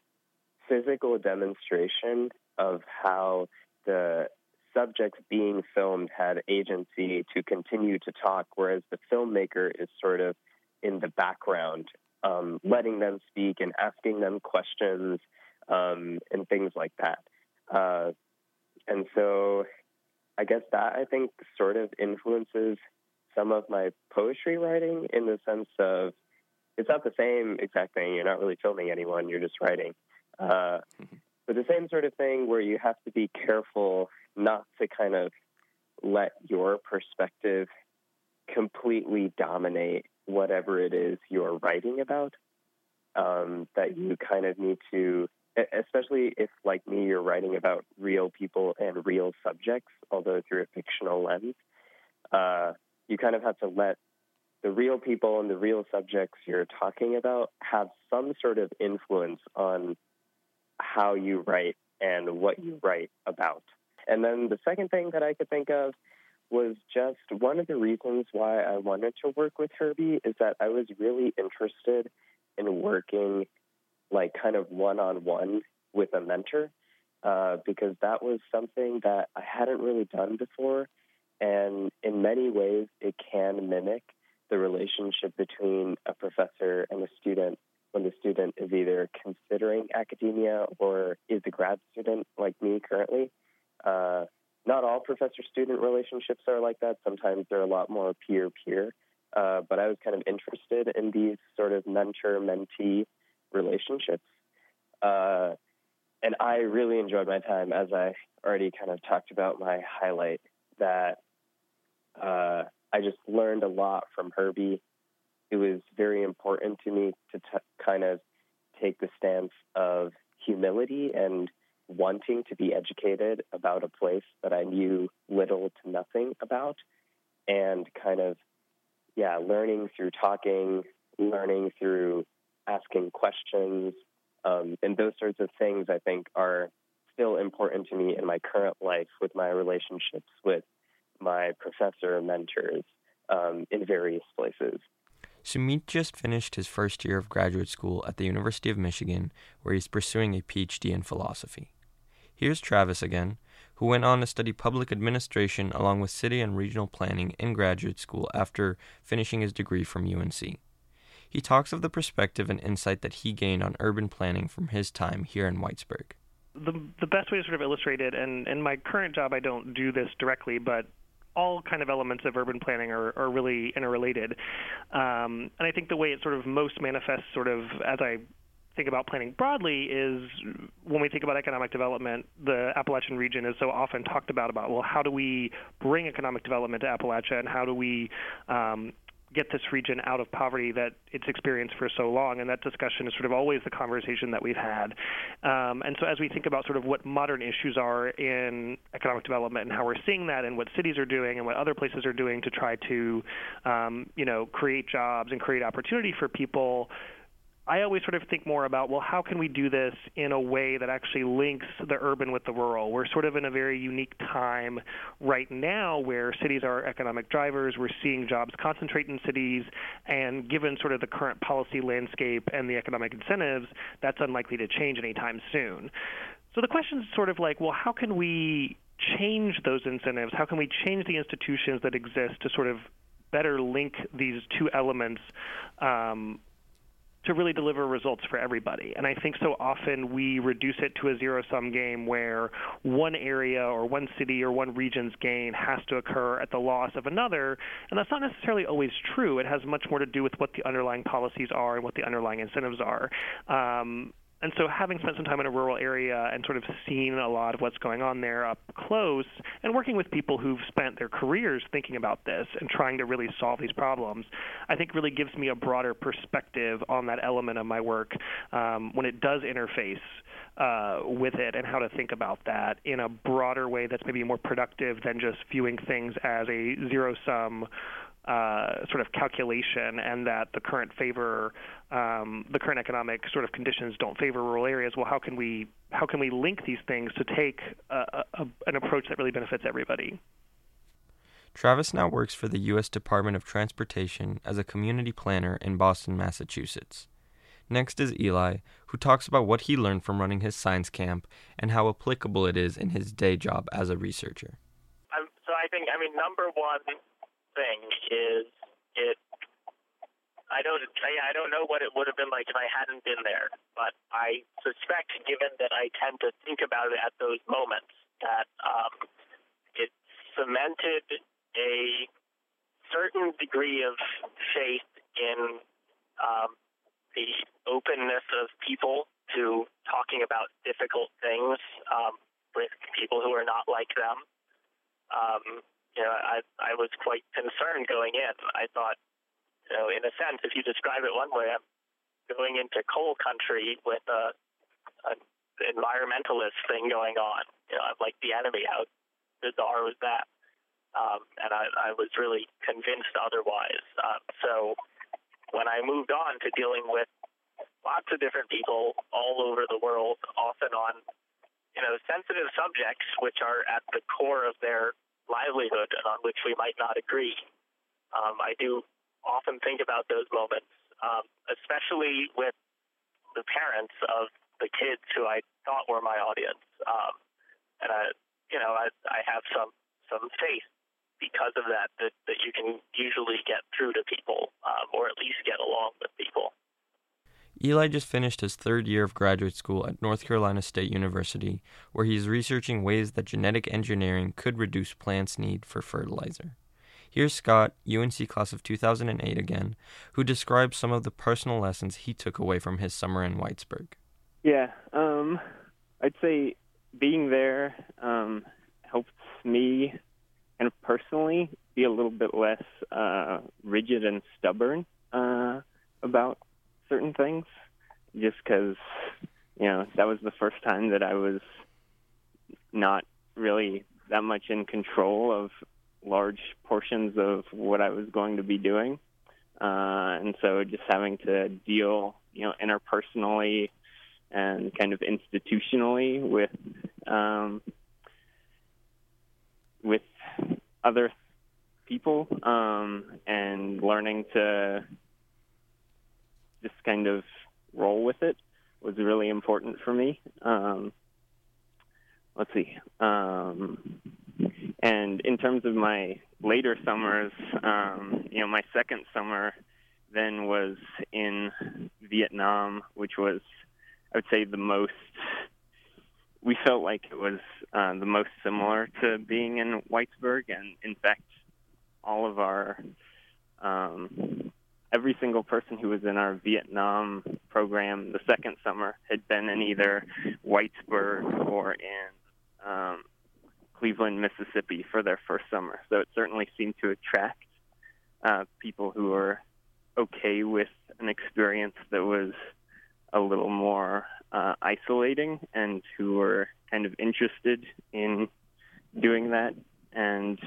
physical demonstration of how the subjects being filmed had agency to continue to talk, whereas the filmmaker is sort of in the background, um, letting them speak and asking them questions um, and things like that. Uh, and so I guess that I think sort of influences some of my poetry writing in the sense of it's not the same exact thing. You're not really filming anyone, you're just writing. Uh, but the same sort of thing where you have to be careful not to kind of let your perspective completely dominate whatever it is you're writing about. Um, that you kind of need to, especially if, like me, you're writing about real people and real subjects, although through a fictional lens. Uh, you kind of have to let the real people and the real subjects you're talking about have some sort of influence on how you write and what you write about. And then the second thing that I could think of was just one of the reasons why I wanted to work with Herbie is that I was really interested in working like kind of one on one with a mentor uh, because that was something that I hadn't really done before. And in many ways, it can mimic the relationship between a professor and a student when the student is either considering academia or is a grad student like me currently. Uh, not all professor student relationships are like that. Sometimes they're a lot more peer peer. Uh, but I was kind of interested in these sort of mentor mentee relationships. Uh, and I really enjoyed my time, as I already kind of talked about my highlight, that uh, I just learned a lot from Herbie. It was very important to me to t- kind of take the stance of humility and wanting to be educated about a place that I knew little to nothing about, and kind of, yeah, learning through talking, learning through asking questions, um, and those sorts of things I think are still important to me in my current life with my relationships with my professor mentors um, in various places. Sumit just finished his first year of graduate school at the University of Michigan, where he's pursuing a PhD in philosophy. Here's Travis again, who went on to study public administration along with city and regional planning in graduate school after finishing his degree from UNC. He talks of the perspective and insight that he gained on urban planning from his time here in Whitesburg. The, the best way to sort of illustrate it, and in my current job, I don't do this directly, but all kind of elements of urban planning are, are really interrelated. Um, and I think the way it sort of most manifests, sort of as I think about planning broadly, is when we think about economic development, the Appalachian region is so often talked about. About well, how do we bring economic development to Appalachia, and how do we um, get this region out of poverty that it's experienced for so long. And that discussion is sort of always the conversation that we've had. Um, and so as we think about sort of what modern issues are in economic development and how we're seeing that and what cities are doing and what other places are doing to try to, um, you know, create jobs and create opportunity for people, I always sort of think more about, well, how can we do this in a way that actually links the urban with the rural? We're sort of in a very unique time right now where cities are economic drivers. We're seeing jobs concentrate in cities, and given sort of the current policy landscape and the economic incentives, that's unlikely to change anytime soon. So the question is sort of like, well, how can we change those incentives? How can we change the institutions that exist to sort of better link these two elements um, to really deliver results for everybody. And I think so often we reduce it to a zero sum game where one area or one city or one region's gain has to occur at the loss of another. And that's not necessarily always true. It has much more to do with what the underlying policies are and what the underlying incentives are. Um, and so having spent some time in a rural area and sort of seen a lot of what's going on there up close and working with people who've spent their careers thinking about this and trying to really solve these problems i think really gives me a broader perspective on that element of my work um, when it does interface uh, with it and how to think about that in a broader way that's maybe more productive than just viewing things as a zero sum uh, sort of calculation and that the current favor um, the current economic sort of conditions don't favor rural areas. Well, how can we how can we link these things to take a, a, an approach that really benefits everybody? Travis now works for the U.S. Department of Transportation as a community planner in Boston, Massachusetts. Next is Eli, who talks about what he learned from running his science camp and how applicable it is in his day job as a researcher. Um, so I think, I mean, number one thing is it. I don't, I, I don't know what it would have been like if I hadn't been there, but I suspect, given that I tend to think about it at those moments, that um, it cemented a certain degree of faith in um, the openness of people to talking about difficult things um, with people who are not like them. Um, you know, I I was quite concerned going in. I thought, you know, in a sense, if you describe it one way, I'm going into coal country with a, a environmentalist thing going on. You know, I'm like the enemy. How bizarre was that? Um, and I, I was really convinced otherwise. Uh, so when I moved on to dealing with lots of different people all over the world, often on you know sensitive subjects which are at the core of their livelihood and on which we might not agree. Um, I do often think about those moments, um, especially with the parents of the kids who I thought were my audience. Um, and I, you know, I, I have some some faith because of that, that that you can usually get through to people, um, or at least get along with people. Eli just finished his third year of graduate school at North Carolina State University, where he is researching ways that genetic engineering could reduce plants' need for fertilizer. Here's Scott, UNC class of 2008 again, who describes some of the personal lessons he took away from his summer in Whitesburg. Yeah, um, I'd say being there um, helped me kind of personally be a little bit less uh, rigid and stubborn uh, about certain things, just because you know that was the first time that I was not really that much in control of large portions of what I was going to be doing, uh, and so just having to deal, you know, interpersonally and kind of institutionally with um, with other people um, and learning to just kind of roll with it was really important for me. Um, let's see. Um, and in terms of my later summers, um, you know, my second summer then was in Vietnam, which was, I would say, the most. We felt like it was uh, the most similar to being in Whitesburg, and in fact, all of our um, every single person who was in our Vietnam program the second summer had been in either Whitesburg or in um, Cleveland, Mississippi for their first summer. So it certainly seemed to attract uh, people who were okay with an experience that was a little more uh, isolating and who were kind of interested in doing that and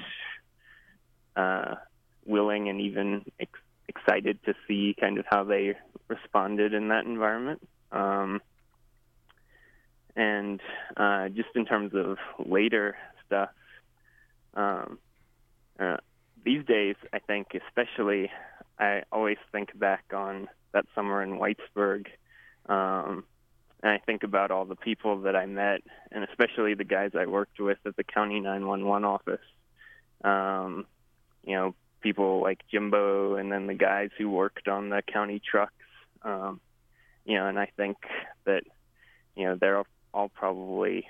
uh, willing and even ex- excited to see kind of how they responded in that environment. Um, and uh, just in terms of later stuff, um, uh, these days, I think especially, I always think back on that summer in Whitesburg. Um, and I think about all the people that I met, and especially the guys I worked with at the county 911 office. Um, you know, people like Jimbo and then the guys who worked on the county trucks. Um, you know, and I think that, you know, they're all probably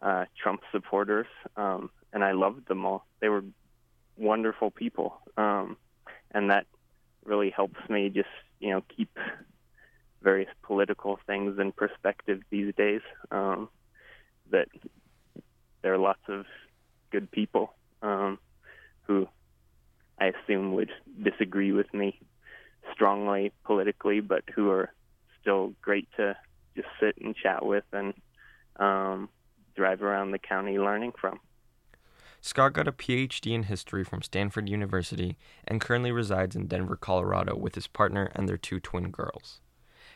uh, Trump supporters. Um, and I loved them all. They were wonderful people. Um, and that really helps me just, you know, keep various political things in perspective these days. Um, that there are lots of good people um, who I assume would disagree with me strongly politically, but who are still great to just sit and chat with and um, drive around the county learning from. Scott got a PhD in history from Stanford University and currently resides in Denver, Colorado with his partner and their two twin girls.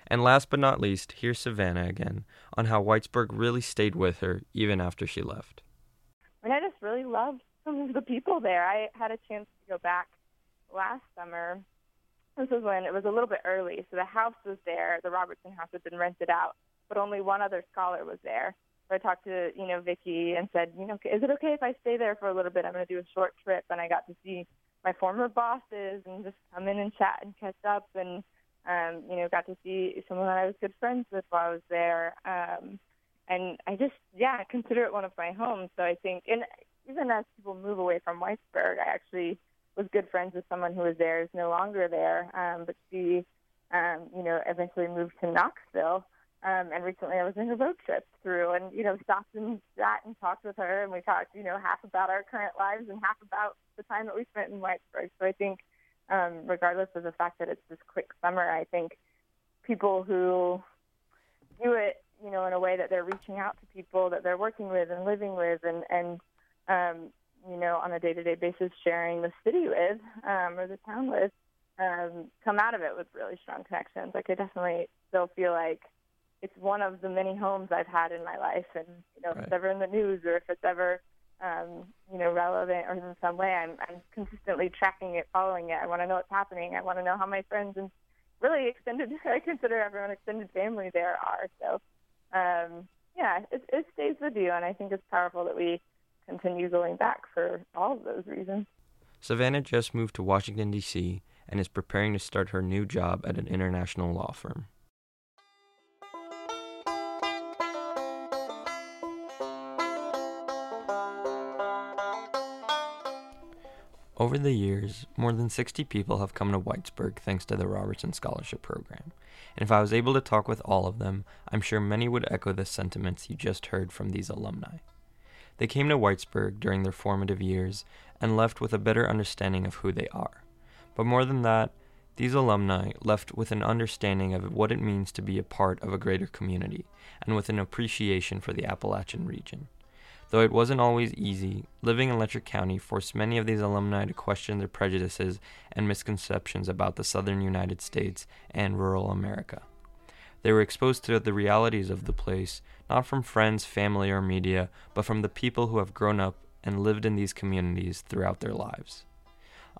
And last but not least, here's Savannah again on how Whitesburg really stayed with her even after she left. I I just really loved some of the people there. I had a chance to go back last summer. This was when it was a little bit early, so the house was there. The Robertson house had been rented out, but only one other scholar was there. So I talked to you know Vicky and said, you know, is it okay if I stay there for a little bit? I'm going to do a short trip, and I got to see my former bosses and just come in and chat and catch up, and um, you know, got to see someone that I was good friends with while I was there. Um, and I just, yeah, consider it one of my homes. So I think, and even as people move away from Whitesburg, I actually was good friends with someone who was there, is no longer there, um, but she, um, you know, eventually moved to Knoxville. Um, and recently I was in a road trip through and, you know, stopped and sat and talked with her and we talked, you know, half about our current lives and half about the time that we spent in Whitesburg. So I think, um, regardless of the fact that it's this quick summer, I think people who do it, you know, in a way that they're reaching out to people that they're working with and living with and, and um, you know, on a day-to-day basis sharing the city with um, or the town with, um, come out of it with really strong connections. Like I definitely still feel like it's one of the many homes I've had in my life, and you know, right. if it's ever in the news or if it's ever um, you know relevant or in some way, I'm I'm consistently tracking it, following it. I want to know what's happening. I want to know how my friends and really extended I consider everyone extended family there are. So um, yeah, it, it stays with you, and I think it's powerful that we continue going back for all of those reasons. Savannah just moved to Washington, D.C., and is preparing to start her new job at an international law firm. Over the years, more than 60 people have come to Whitesburg thanks to the Robertson Scholarship Program. And if I was able to talk with all of them, I'm sure many would echo the sentiments you just heard from these alumni. They came to Whitesburg during their formative years and left with a better understanding of who they are. But more than that, these alumni left with an understanding of what it means to be a part of a greater community and with an appreciation for the Appalachian region. Though it wasn't always easy, living in Letcher County forced many of these alumni to question their prejudices and misconceptions about the southern United States and rural America. They were exposed to the realities of the place, not from friends, family, or media, but from the people who have grown up and lived in these communities throughout their lives.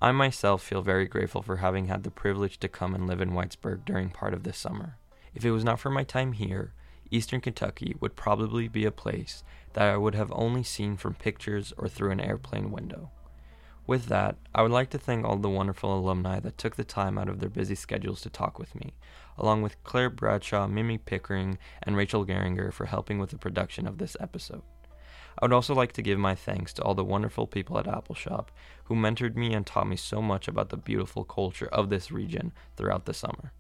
I myself feel very grateful for having had the privilege to come and live in Whitesburg during part of this summer. If it was not for my time here, Eastern Kentucky would probably be a place that I would have only seen from pictures or through an airplane window. With that, I would like to thank all the wonderful alumni that took the time out of their busy schedules to talk with me, along with Claire Bradshaw, Mimi Pickering, and Rachel Garringer for helping with the production of this episode. I would also like to give my thanks to all the wonderful people at Appalshop who mentored me and taught me so much about the beautiful culture of this region throughout the summer.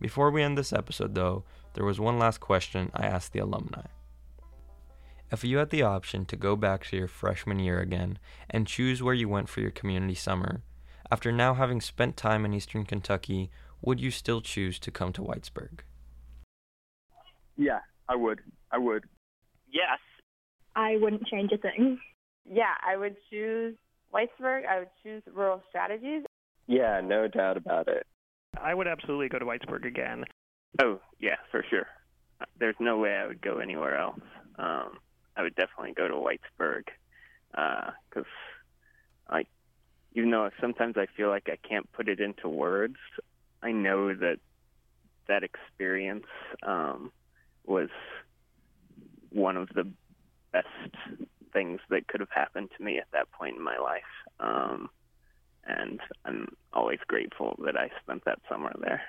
Before we end this episode, though, there was one last question I asked the alumni. If you had the option to go back to your freshman year again and choose where you went for your community summer, after now having spent time in eastern Kentucky, would you still choose to come to Whitesburg? Yeah, I would. I would. Yes. I wouldn't change a thing. Yeah, I would choose Whitesburg. I would choose rural strategies. Yeah, no doubt about it. I would absolutely go to Whitesburg again. Oh yeah, for sure. There's no way I would go anywhere else. Um, I would definitely go to Whitesburg because, uh, like, even though sometimes I feel like I can't put it into words, I know that that experience um, was one of the best things that could have happened to me at that point in my life. Um, and I'm always grateful that I spent that summer there.